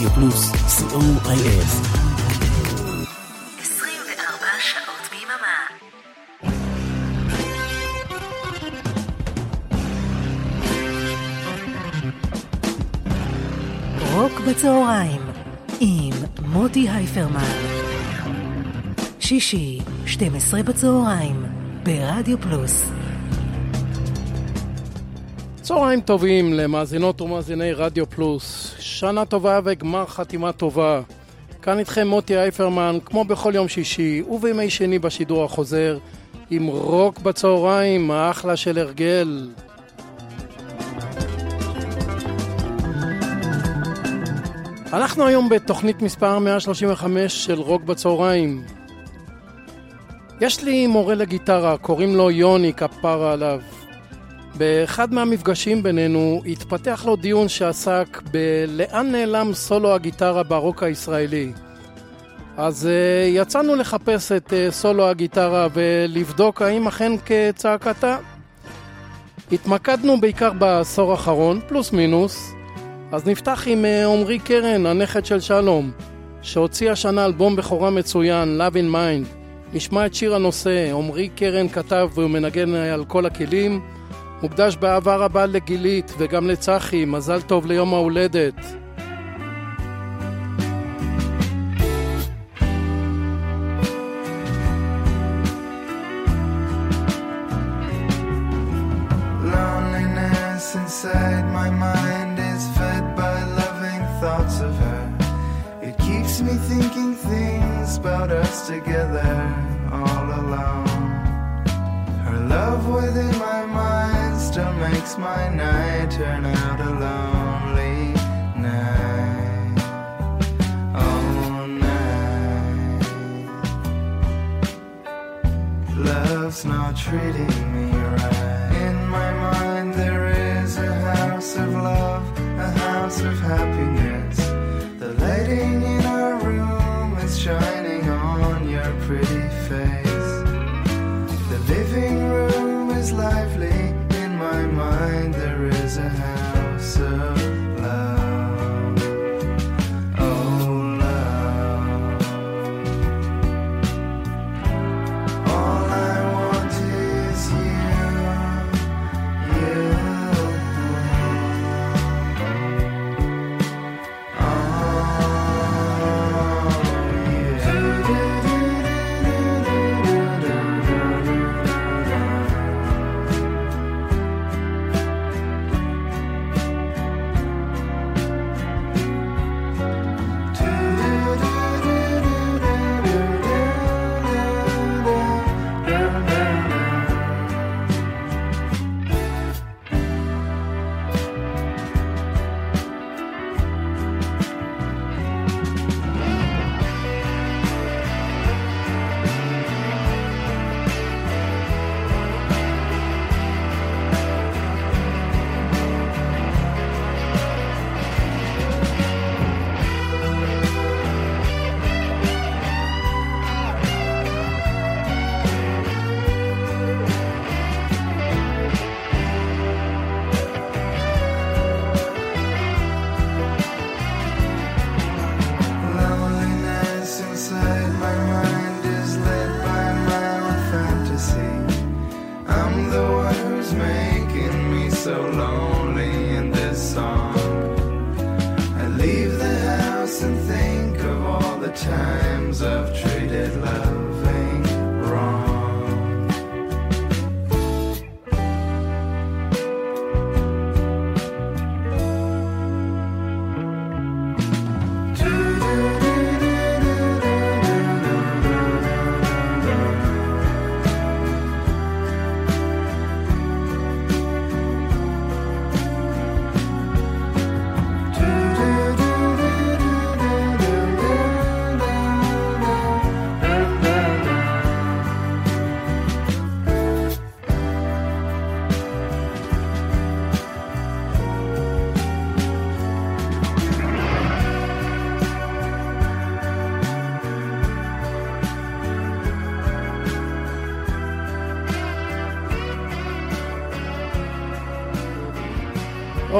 רדיו פלוס, co.il. 24 שעות ביממה. רוק בצהריים עם מוטי הייפרמן. שישי, 12 בצהריים, ברדיו פלוס. צהריים טובים למאזינות ומאזיני רדיו פלוס. שנה טובה וגמר חתימה טובה. כאן איתכם מוטי אייפרמן, כמו בכל יום שישי ובימי שני בשידור החוזר, עם רוק בצהריים, האחלה של הרגל. אנחנו היום בתוכנית מספר 135 של רוק בצהריים. יש לי מורה לגיטרה, קוראים לו יוני, כפרה עליו. באחד מהמפגשים בינינו התפתח לו דיון שעסק בלאן נעלם סולו הגיטרה ברוק הישראלי. אז uh, יצאנו לחפש את uh, סולו הגיטרה ולבדוק האם אכן כצעקתה. התמקדנו בעיקר בעשור האחרון, פלוס מינוס. אז נפתח עם uh, עמרי קרן, הנכד של שלום, שהוציא השנה אלבום בכורה מצוין, Love in Mind. נשמע את שיר הנושא, עמרי קרן כתב והוא מנגן על כל הכלים. מוקדש באהבה רבה לגילית וגם לצחי, מזל טוב ליום ההולדת. Together makes my night turn out a lonely night. Oh, night. Love's not treating of truth.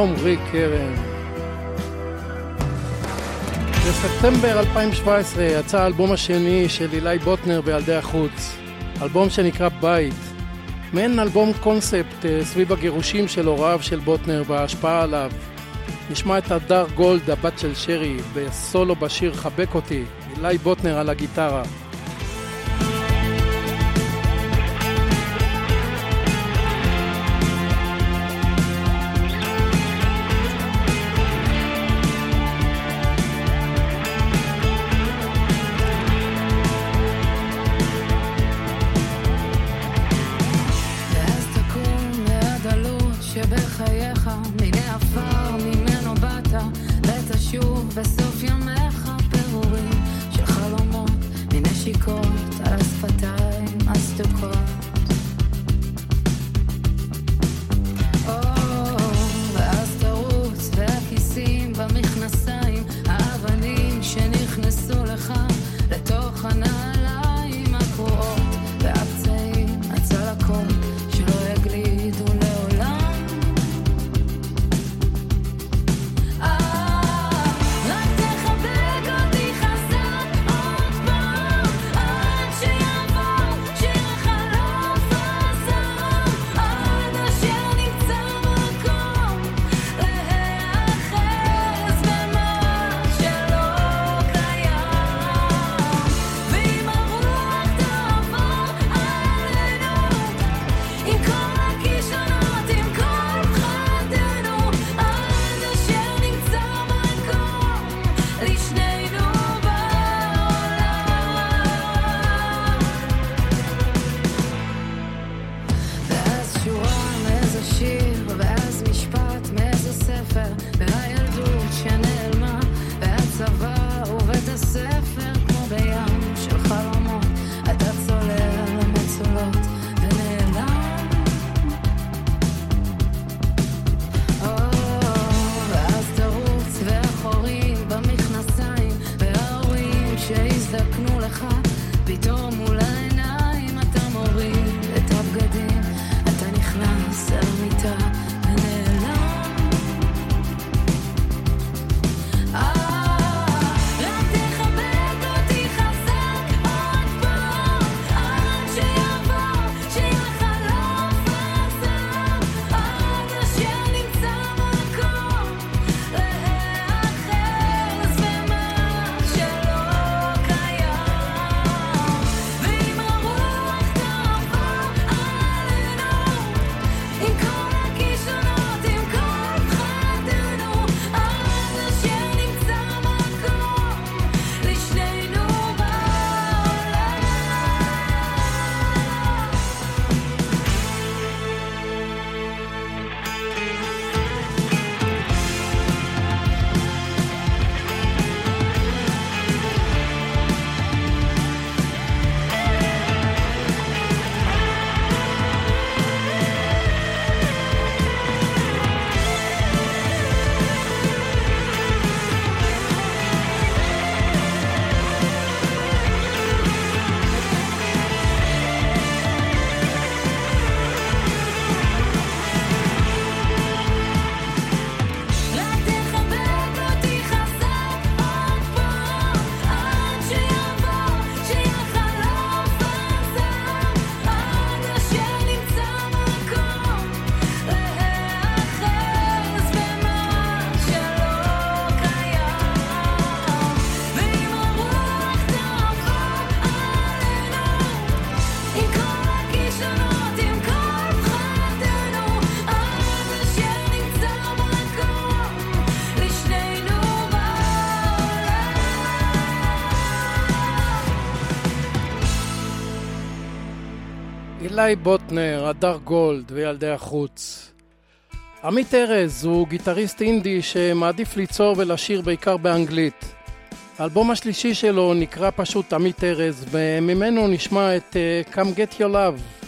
עמרי קרן. בספטמבר 2017 יצא האלבום השני של אילי בוטנר בילדי החוץ, אלבום שנקרא בית, מעין אלבום קונספט אה, סביב הגירושים של הוריו של בוטנר וההשפעה עליו. נשמע את הדר גולד, הבת של שרי, בסולו בשיר חבק אותי, אילי בוטנר על הגיטרה. אילי בוטנר, הדר גולד וילדי החוץ. עמית ארז הוא גיטריסט אינדי שמעדיף ליצור ולשיר בעיקר באנגלית. האלבום השלישי שלו נקרא פשוט עמית ארז, וממנו נשמע את uh, Come Get Your Love.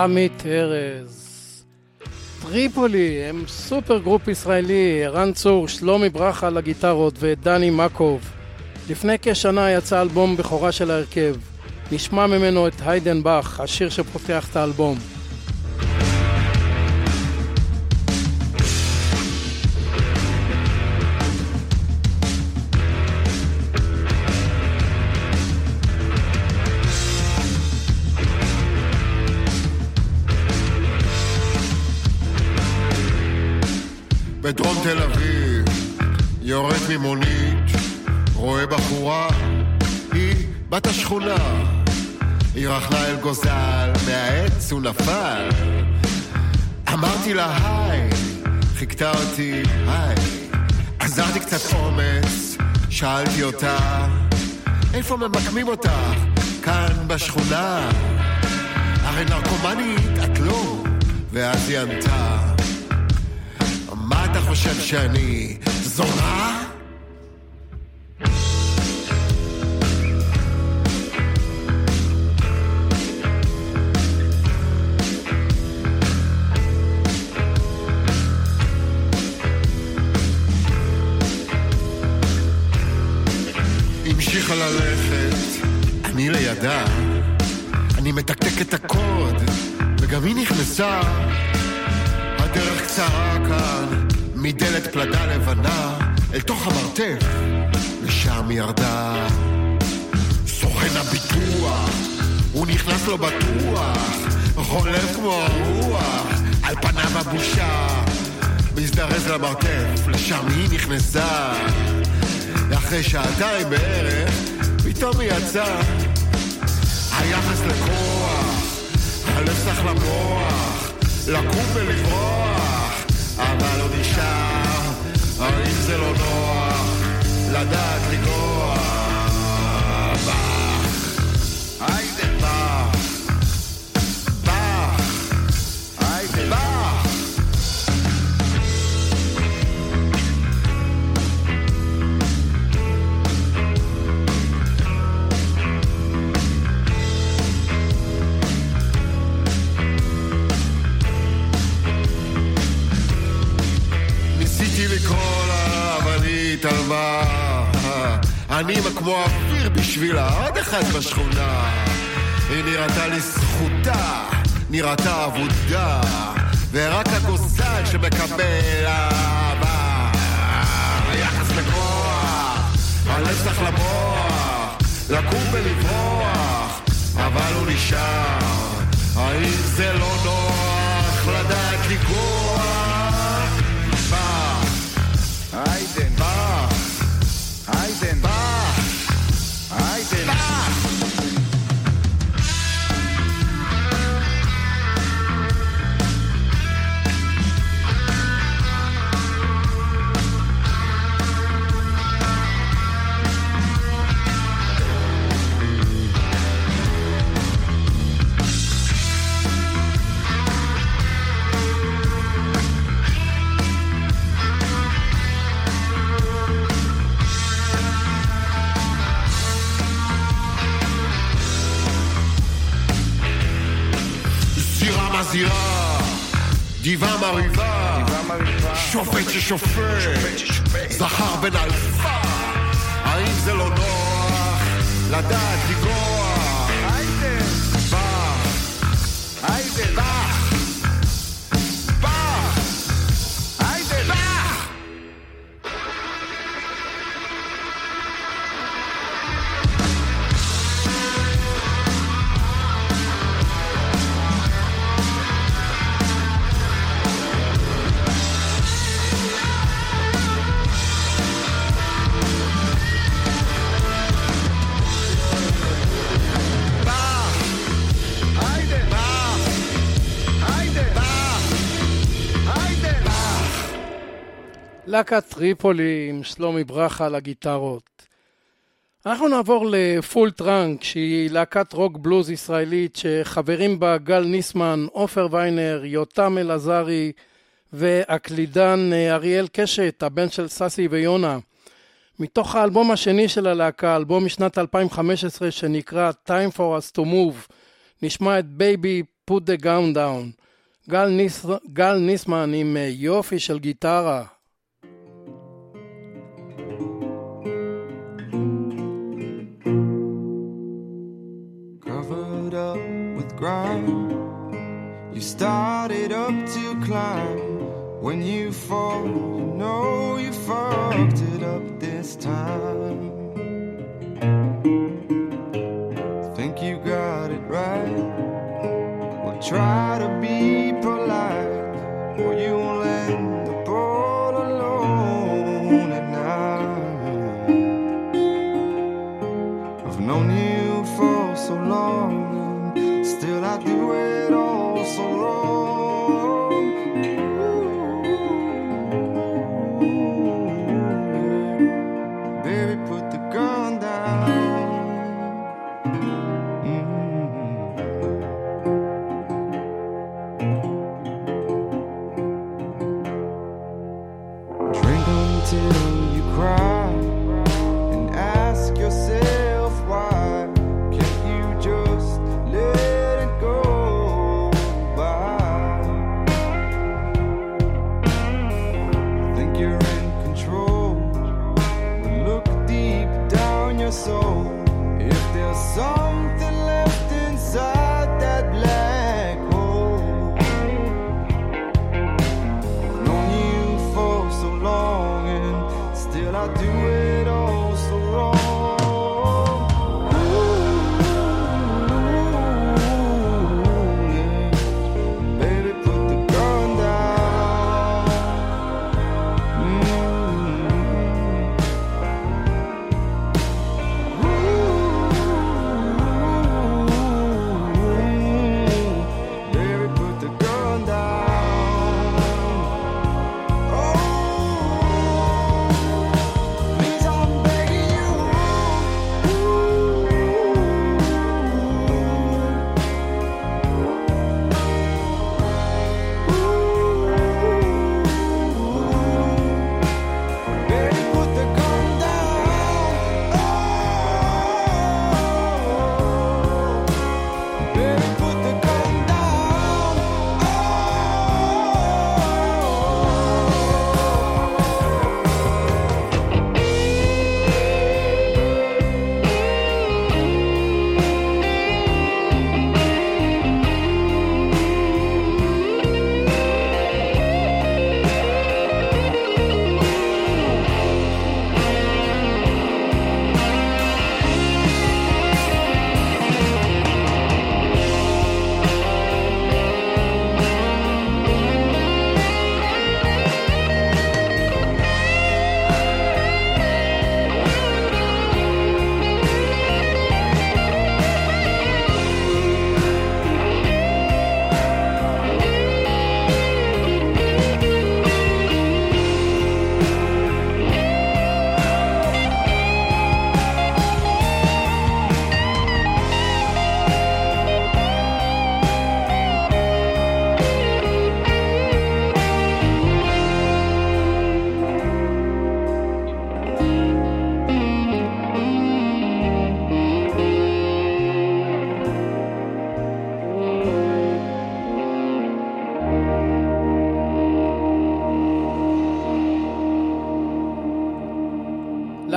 עמית ארז. טריפולי הם supergroup ישראלי, ערן צור, שלומי ברכה לגיטרות ודני מקוב. לפני כשנה יצא אלבום בכורה של ההרכב. נשמע ממנו את היידן באך, השיר שפותח את האלבום. תל אביב, יורד ממונית, רואה בחורה, היא בת השכונה. היא רכלה אל גוזל, מהעץ הוא נפל. אמרתי לה היי, חיכתה אותי היי. עזרתי קצת אומץ, שאלתי אותה, איפה ממקמים אותך? כאן בשכונה. הרי נרקומנית את לא. ואז היא ענתה, אתה חושב שאני זונה? המשיכה ללכת, אני לידה, אני מתקתק את הקוד, וגם היא נכנסה. הדרך קצרה כאן, מדלת פלדה לבנה, אל תוך המרתף, ושם ירדה. סוכן הביטוח, הוא נכנס לו בטוח, חולף כמו הרוח, על פניו הבושה. מזדרז למרתף, לשם היא נכנסה. אחרי שעתיים בערך, פתאום היא יצאה. היחס לכוח, הלב צריך למוח, לקום ולברוח, אבל האם זה לא נוח, לדעת לגרוע. באך, היידה התעלמה. אני כמו אוויר בשבילה, עוד אחד בשכונה. היא נראתה לי זכותה, נראתה אבודה, ורק הגוזל שמקבל אהבה. היחס לכוח, הלב צריך למוח, לקום ולברוח, אבל הוא נשאר. האם זה לא נוח לדעת לגרוע? ששופט, זכר בן אלפה, האם זה לא נוח לדעת לגרוע? להקת טריפולי עם שלומי ברכה על הגיטרות. אנחנו נעבור ל Full Trunk, שהיא להקת רוק בלוז ישראלית שחברים בה גל ניסמן, עופר ויינר, יותם אלעזרי והקלידן אה, אריאל קשת, הבן של ססי ויונה. מתוך האלבום השני של הלהקה, אלבום משנת 2015 שנקרא Time for us to move, נשמע את Baby Put the Gun Down. גל, ניס, גל ניסמן עם אה, יופי של גיטרה. Grime. You started up to climb. When you fall, you know you fucked it up this time. Think you got it right? Well, try to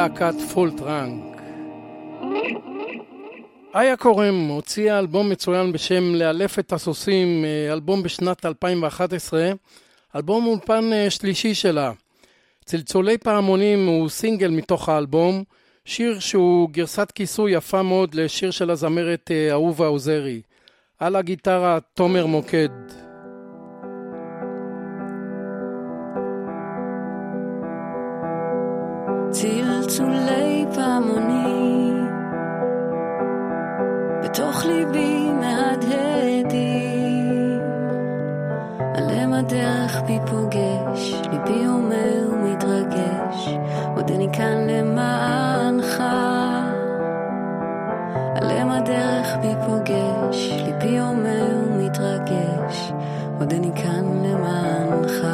להקת Full Trunk. איה קורם הוציאה אלבום מצוין בשם לאלף את הסוסים, אה, אלבום בשנת 2011, אלבום אולפן אה, שלישי שלה. צלצולי פעמונים הוא סינגל מתוך האלבום, שיר שהוא גרסת כיסוי יפה מאוד לשיר של הזמרת אה, אהובה עוזרי. על הגיטרה תומר מוקד. צלצולי פעמונים. בתוך ליבי מהדהדים. עליהם הדרך בי פוגש ליבי אומר ומתרגש עוד אני כאן למענך. עליהם הדרך בי פוגש ליבי אומר ומתרגש עוד אני כאן למענך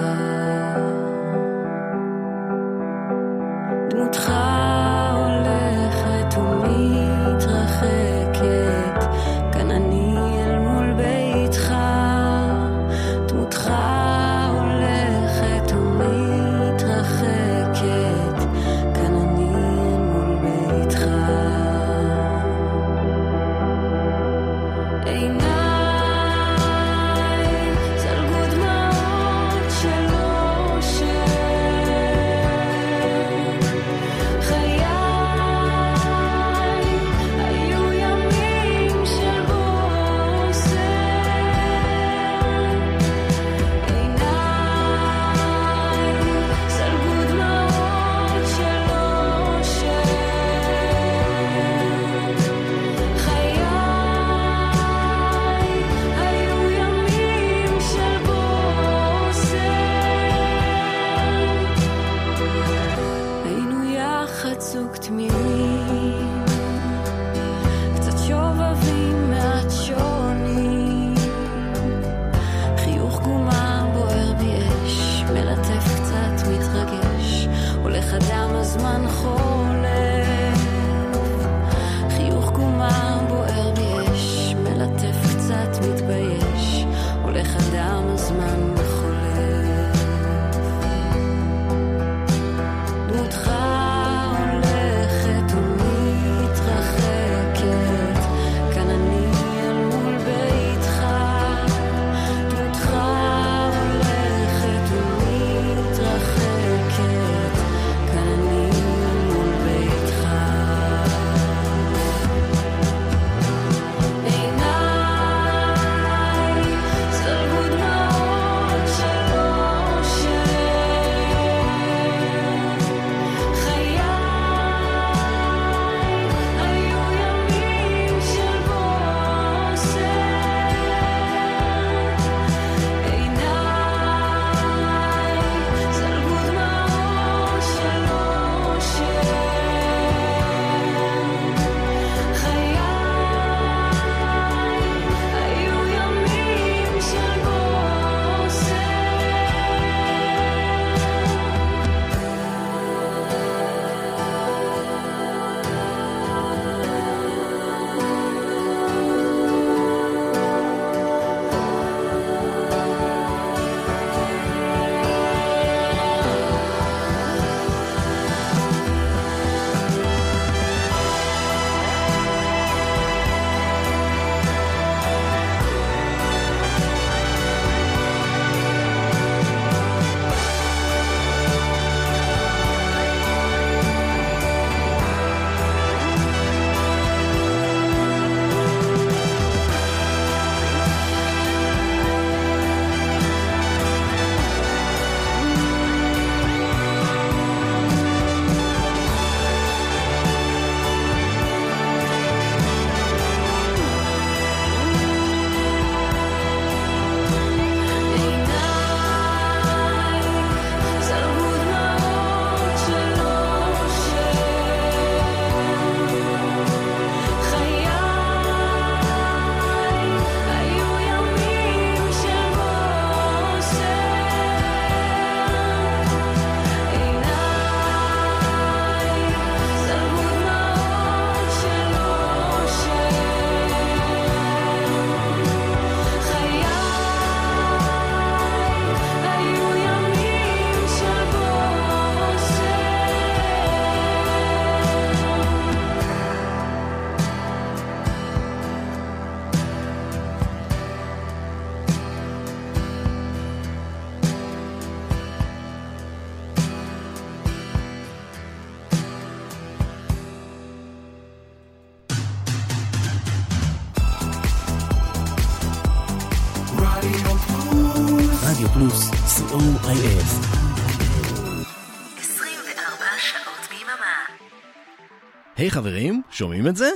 היי חברים, שומעים את זה?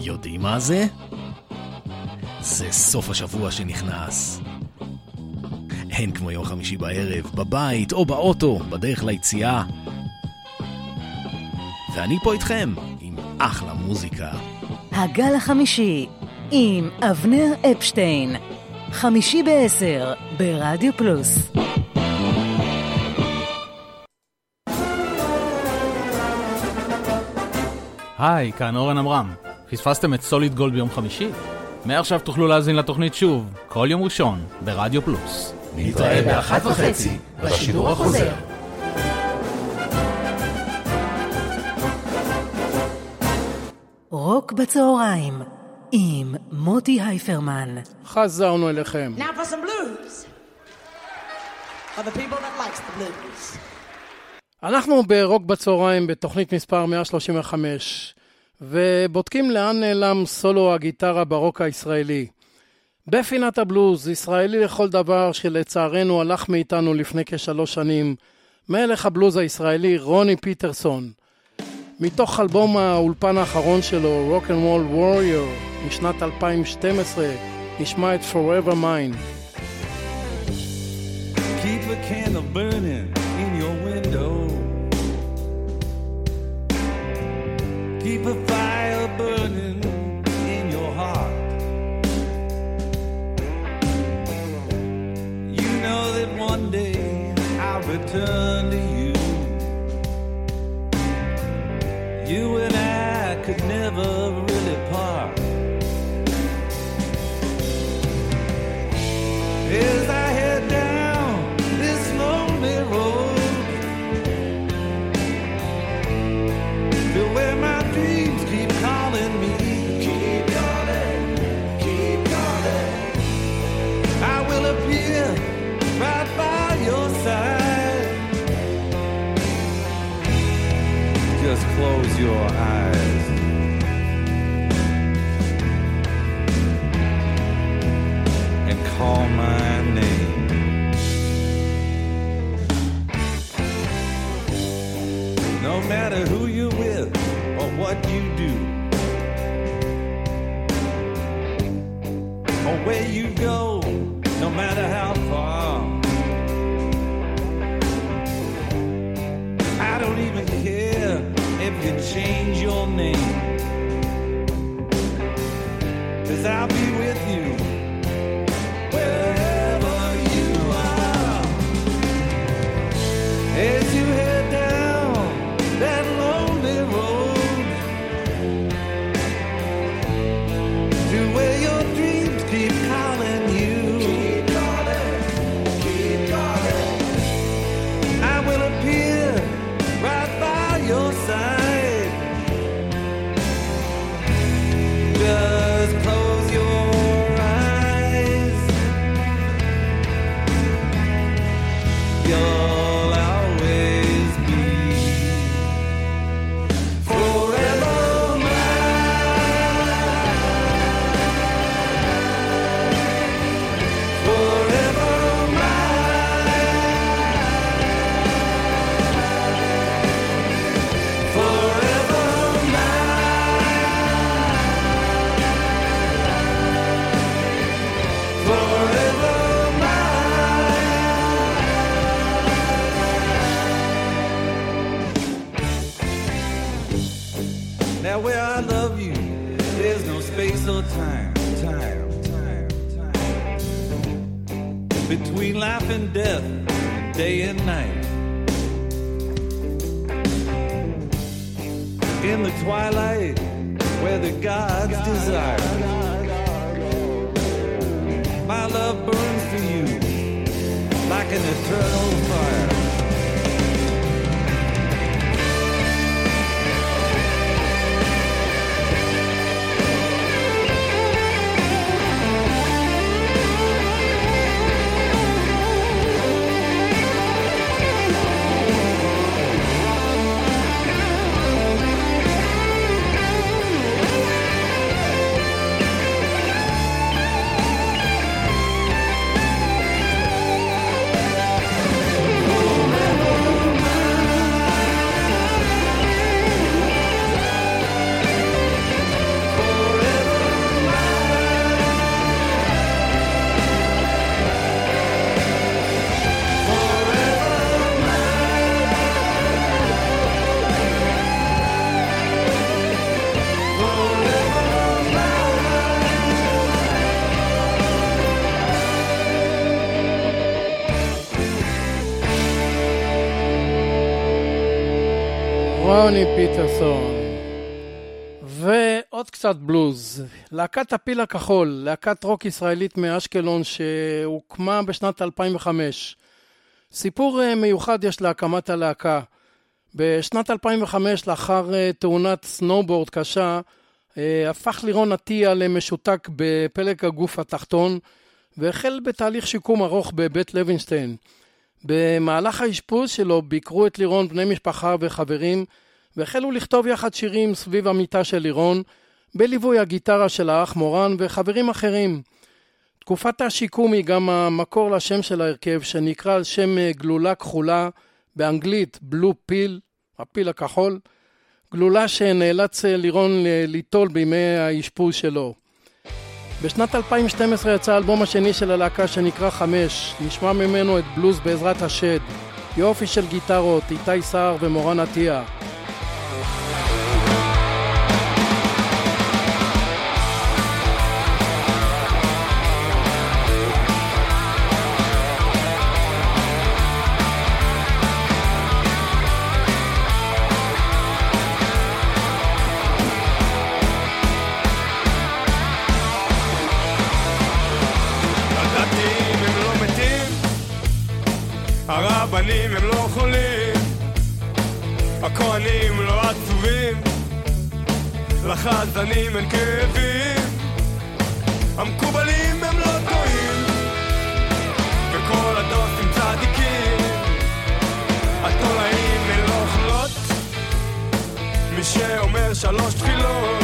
יודעים מה זה? זה סוף השבוע שנכנס. הן כמו יום חמישי בערב, בבית או באוטו, בדרך ליציאה. ואני פה איתכם, עם אחלה מוזיקה. הגל החמישי, עם אבנר אפשטיין. חמישי בעשר, ברדיו פלוס. היי, כאן אורן עמרם. פספסתם את סוליד גולד ביום חמישי? מעכשיו תוכלו להאזין לתוכנית שוב, כל יום ראשון, ברדיו פלוס. נתראה באחת וחצי, בשידור החוזר. רוק בצהריים, עם מוטי הייפרמן. חזרנו אליכם. Now for some blues. For the people that likes the blues. אנחנו ברוק בצהריים בתוכנית מספר 135, ובודקים לאן נעלם סולו הגיטרה ברוק הישראלי. בפינת הבלוז, ישראלי לכל דבר שלצערנו הלך מאיתנו לפני כשלוש שנים, מלך הבלוז הישראלי רוני פיטרסון. מתוך אלבום האולפן האחרון שלו, Rock and Roll Warrior, משנת 2012, נשמע את Forever Mine. Keep a candle burning keep a fire burning in your heart. You know that one day I'll return to you. You and I could never really part. As Just close your eyes. And call my name. No matter who you're with or what you do, or where you go, no matter how you change your name. Cause I'll be night. In the twilight, where the gods desire. My love burns for you like an eternal fire. פיטרסון. ועוד קצת בלוז. להקת הפיל הכחול, להקת רוק ישראלית מאשקלון שהוקמה בשנת 2005. סיפור אה, מיוחד יש להקמת הלהקה. בשנת 2005, לאחר אה, תאונת סנובורד קשה, אה, הפך לירון עטיה למשותק בפלג הגוף התחתון, והחל בתהליך שיקום ארוך בבית לוינשטיין. במהלך האשפוז שלו ביקרו את לירון בני משפחה וחברים, והחלו לכתוב יחד שירים סביב המיטה של לירון, בליווי הגיטרה של האח מורן וחברים אחרים. תקופת השיקום היא גם המקור לשם של ההרכב, שנקרא על שם אה, גלולה כחולה, באנגלית בלו פיל, הפיל הכחול, גלולה שנאלץ אה, לירון אה, ליטול בימי האשפוז שלו. בשנת 2012 יצא האלבום השני של הלהקה שנקרא חמש, נשמע ממנו את בלוז בעזרת השד, יופי של גיטרות, איתי סער ומורן עטיה. לכהנים לא עצובים, לחזנים אין כאבים, המקובלים הם לא טועים, וכל הדוסים צדיקים, התולעים הן לא אוכלות, מי שאומר שלוש תפילות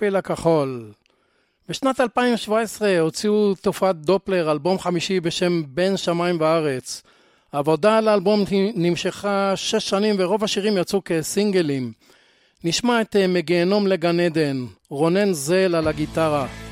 הפלא הכחול. בשנת 2017 הוציאו תופעת דופלר אלבום חמישי בשם בין שמיים וארץ. העבודה על האלבום נמשכה שש שנים ורוב השירים יצאו כסינגלים. נשמע את אה, מגיהנום לגן עדן, רונן זל על הגיטרה.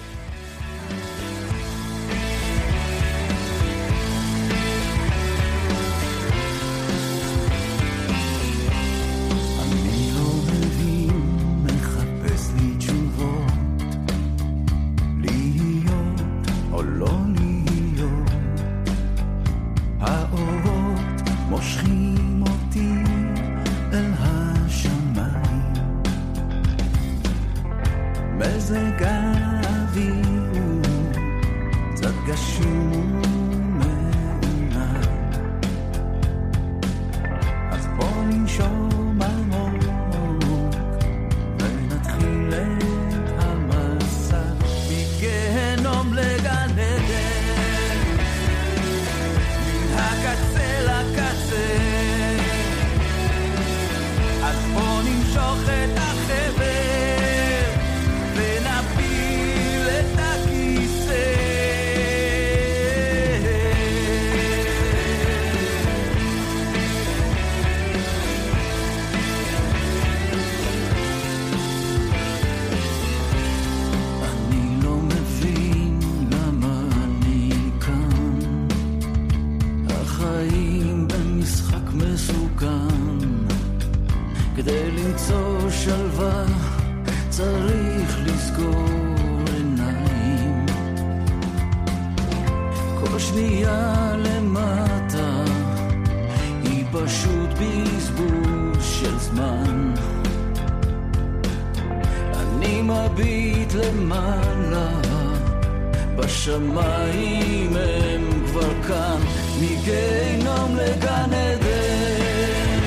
בשמיים הם כבר כאן, מגיהנום לגן עדן,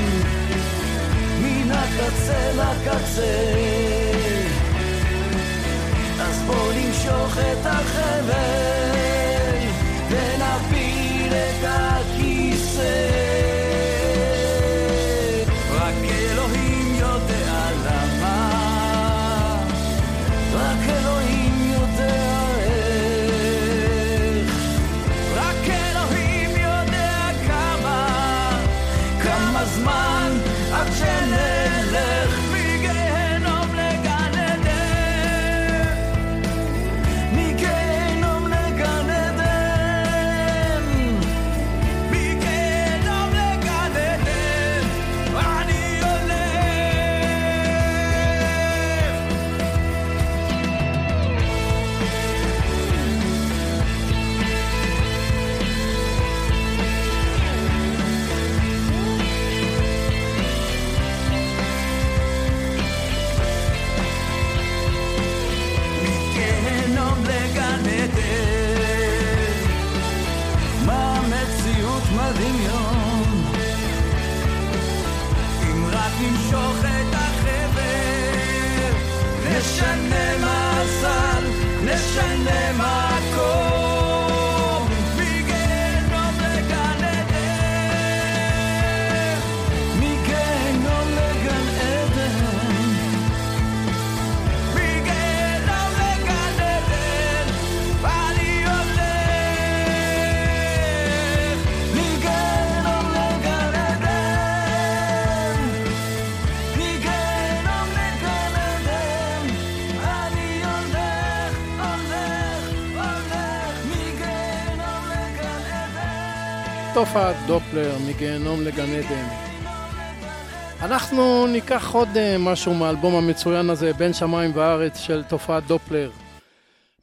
מן הקצה לקצה. אז בוא נמשוך את החבל ונפיל את הכיסא. תופעת דופלר מגיהנום לגן עדן. אנחנו ניקח עוד אה, משהו מהאלבום המצוין הזה, בין שמיים וארץ של תופעת דופלר.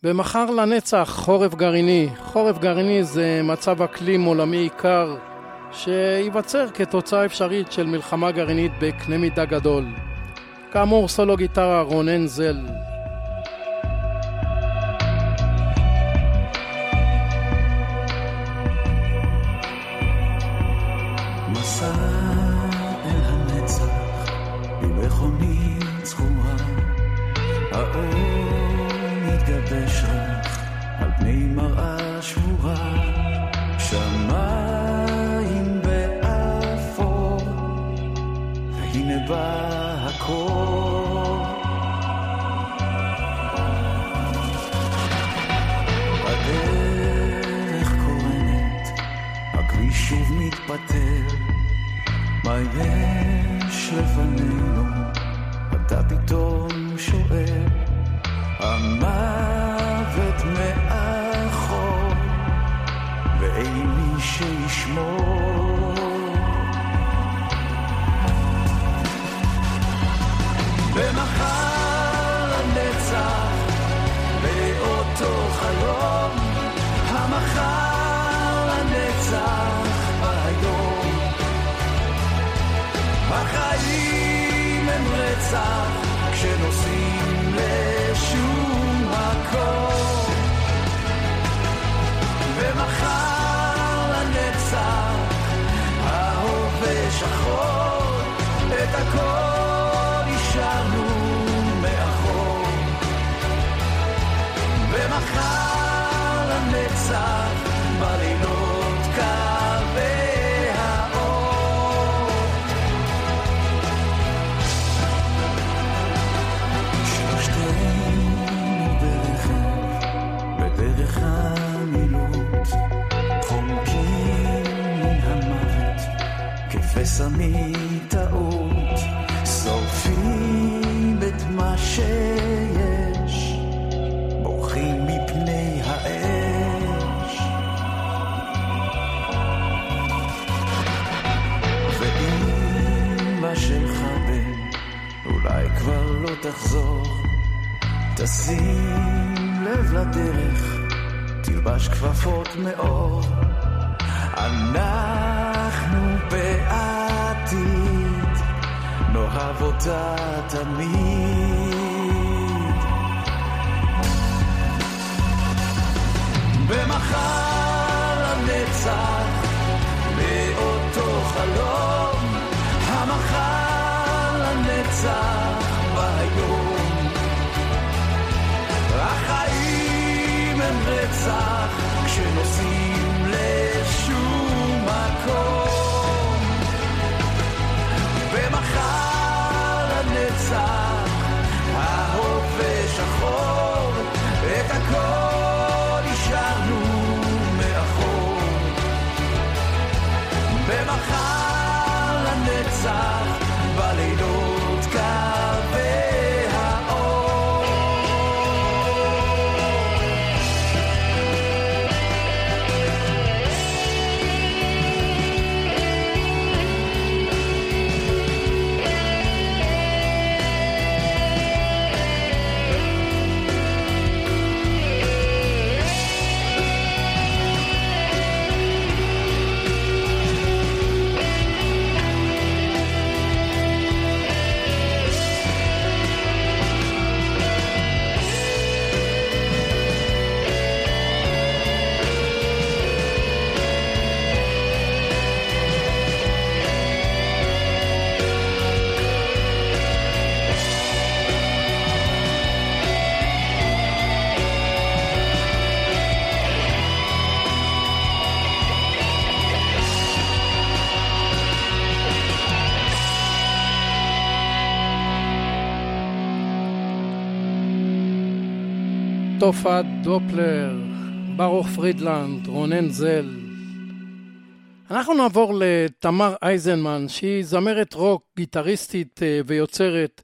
במחר לנצח, חורף גרעיני. חורף גרעיני זה מצב אקלים עולמי קר שייווצר כתוצאה אפשרית של מלחמה גרעינית בקנה מידה גדול. כאמור, סולו גיטרה רונן זל. מה יש לפנינו? אתה פתאום שואל, המוות מאחור, ואין מי שישמור. ומחר הם רצח תופעת דופלר, ברוך פרידלנד, רונן זל. אנחנו נעבור לתמר אייזנמן, שהיא זמרת רוק, גיטריסטית אה, ויוצרת,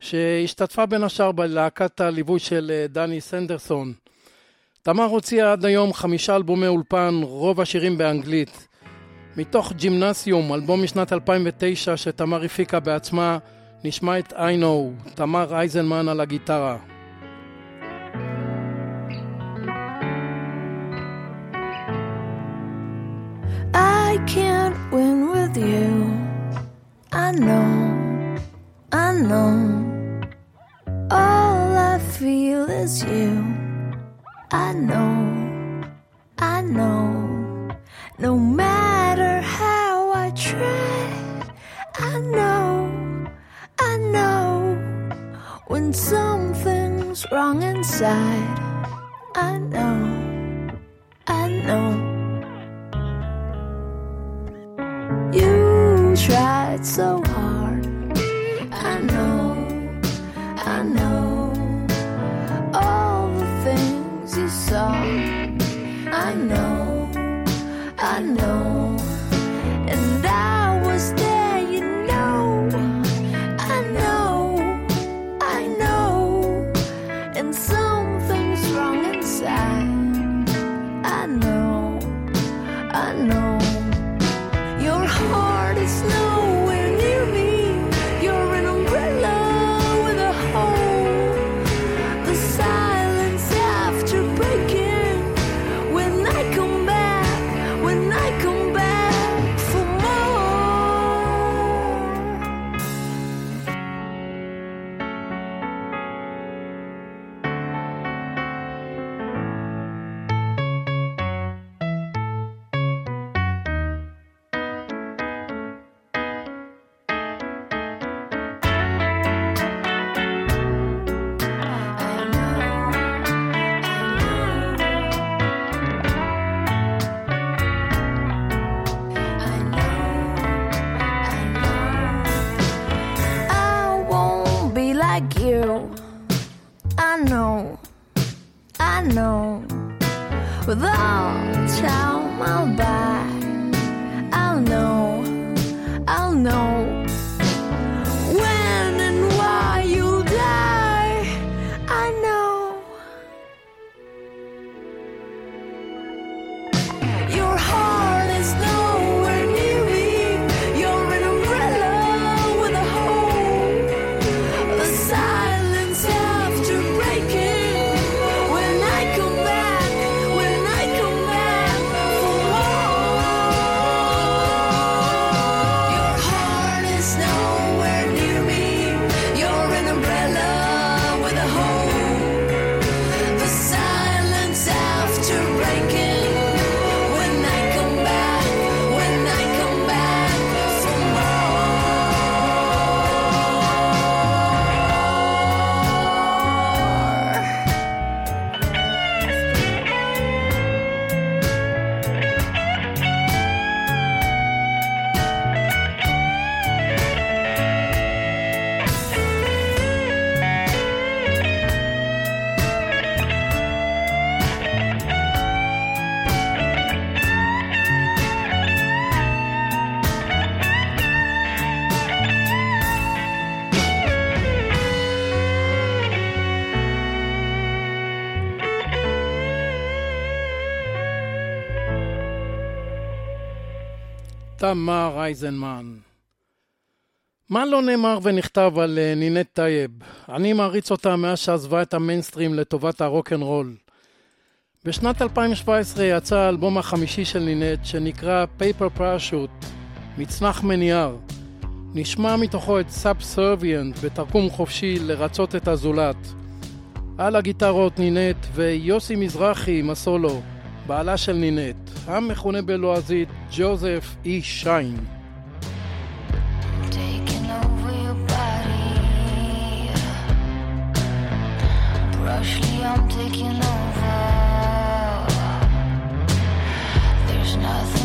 שהשתתפה בין השאר בלהקת הליווי של אה, דני סנדרסון. תמר הוציאה עד היום חמישה אלבומי אולפן, רוב השירים באנגלית. מתוך Gymnasium, אלבום משנת 2009 שתמר הפיקה בעצמה, נשמע את I know, תמר אייזנמן על הגיטרה. I can't win with you. I know, I know. All I feel is you. I know, I know. No matter how I try, I know, I know. When something's wrong inside, I know, I know. Tried so תמר אייזנמן. מה לא נאמר ונכתב על אה, נינט טייב? אני מעריץ אותה מאז שעזבה את המיינסטרים לטובת הרוקנרול. בשנת 2017 יצא האלבום החמישי של נינט שנקרא Paper Parachute, מצנח מנייר. נשמע מתוכו את Subservient בתרגום חופשי לרצות את הזולת. על הגיטרות נינט ויוסי מזרחי עם הסולו, בעלה של נינת, המכונה בלועזית ג'וזף אי שיין. I'm taking over. There's nothing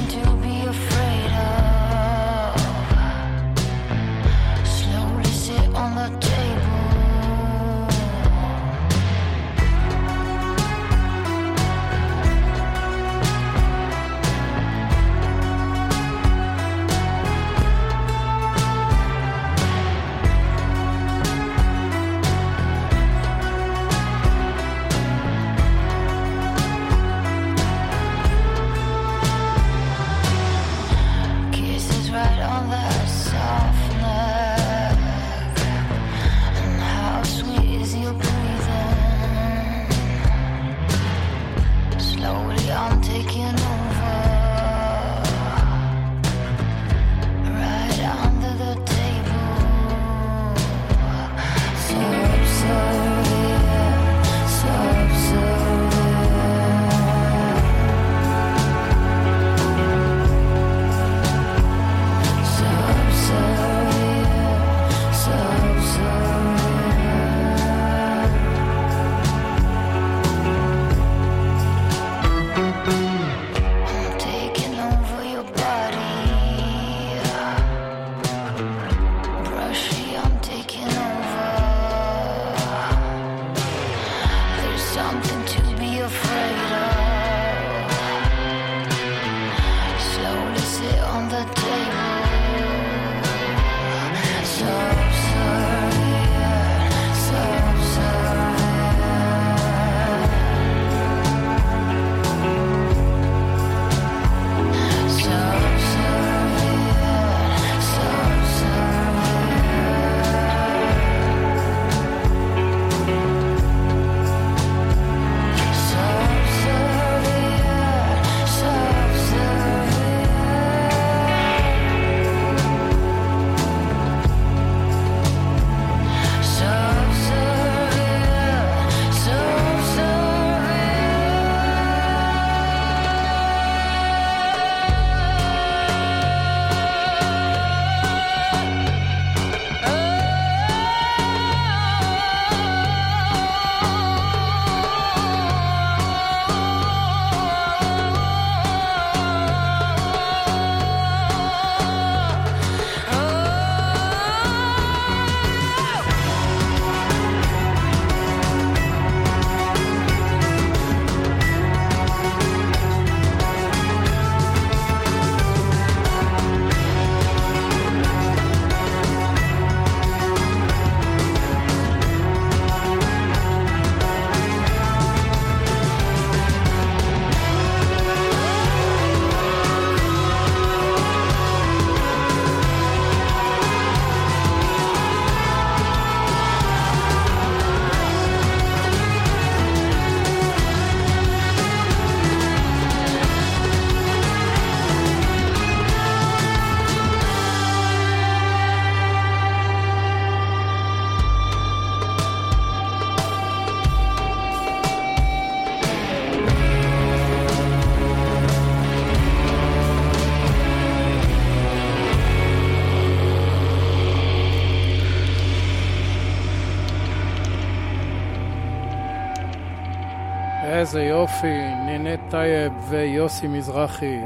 איזה יופי, נינט טייב ויוסי מזרחי.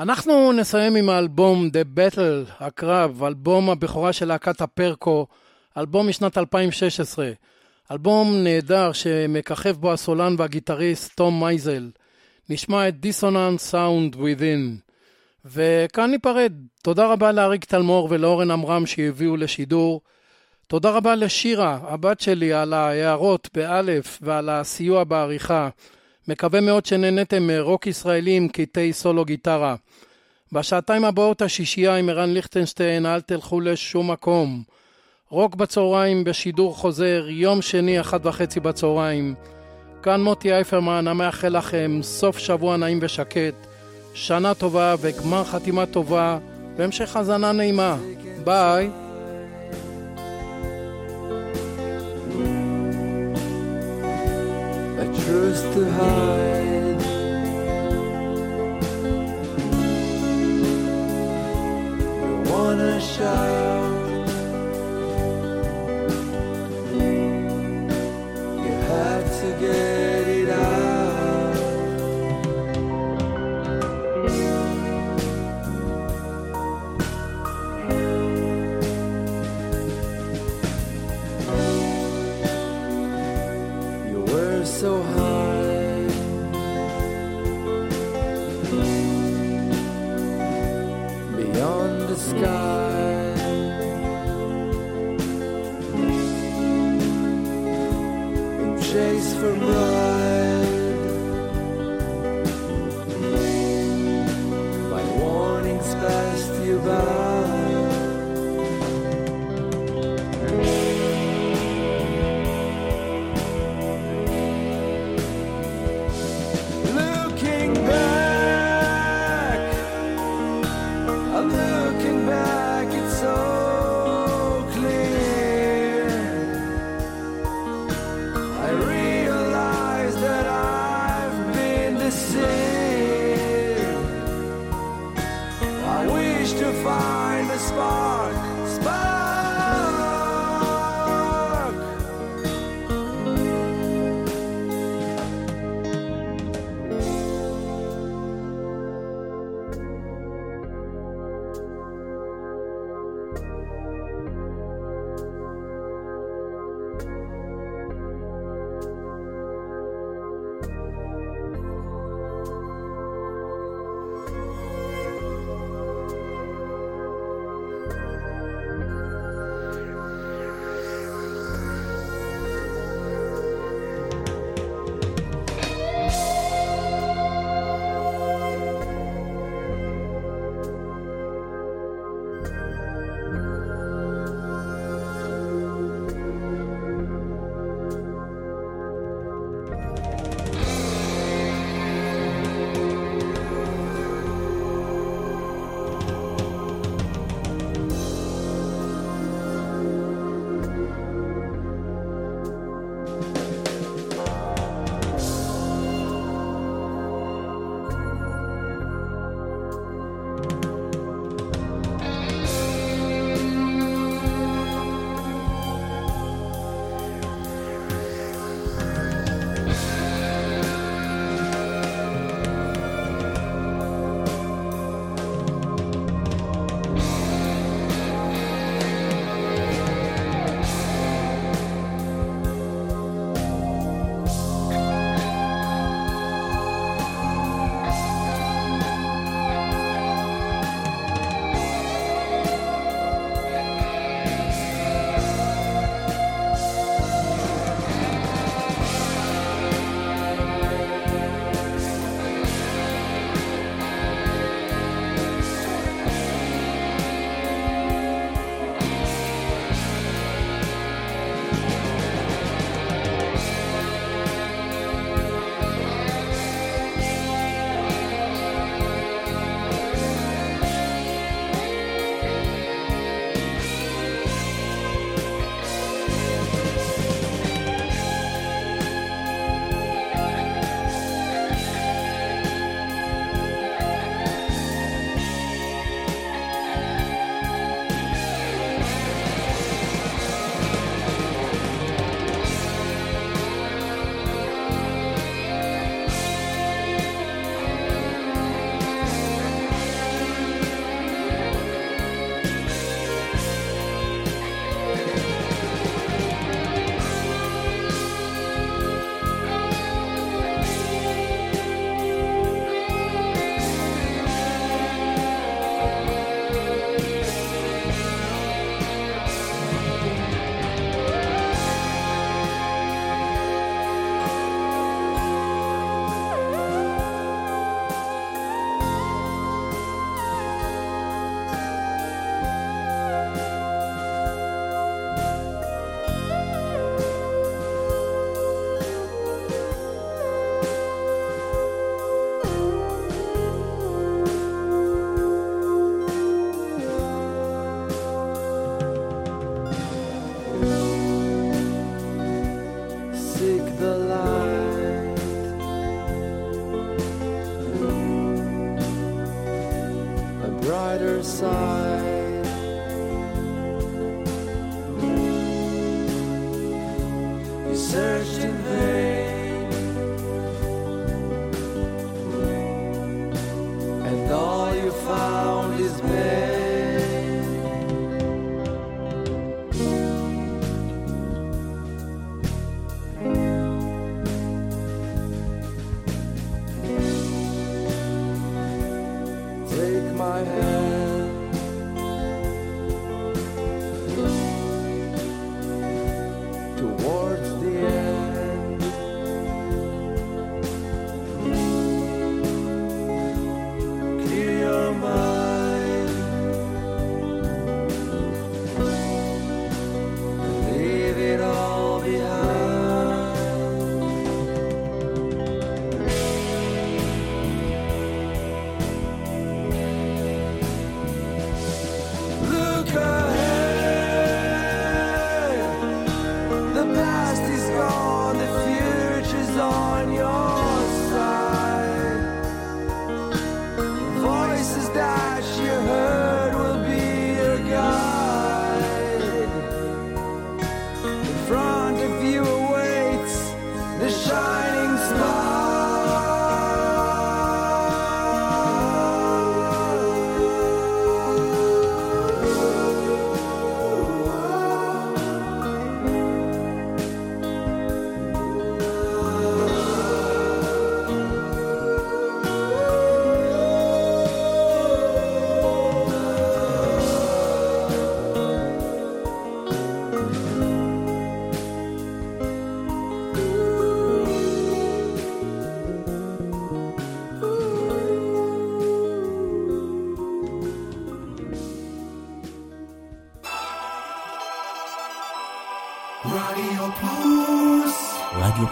אנחנו נסיים עם האלבום The Battle, הקרב, אלבום הבכורה של להקת הפרקו, אלבום משנת 2016. אלבום נהדר שמככב בו הסולן והגיטריסט תום מייזל. נשמע את Dissonant Sound Within. וכאן ניפרד. תודה רבה לאריק תלמור ולאורן עמרם שהביאו לשידור. תודה רבה לשירה, הבת שלי, על ההערות באלף ועל הסיוע בעריכה. מקווה מאוד שנהניתם מרוק ישראלי עם קטעי סולו גיטרה. בשעתיים הבאות השישייה עם ערן ליכטנשטיין, אל תלכו לשום מקום. רוק בצהריים בשידור חוזר, יום שני, אחת וחצי בצהריים. כאן מוטי אייפרמן, המאחל לכם סוף שבוע נעים ושקט, שנה טובה וגמר חתימה טובה, והמשך האזנה נעימה. ביי. Truth to hide. You wanna shout,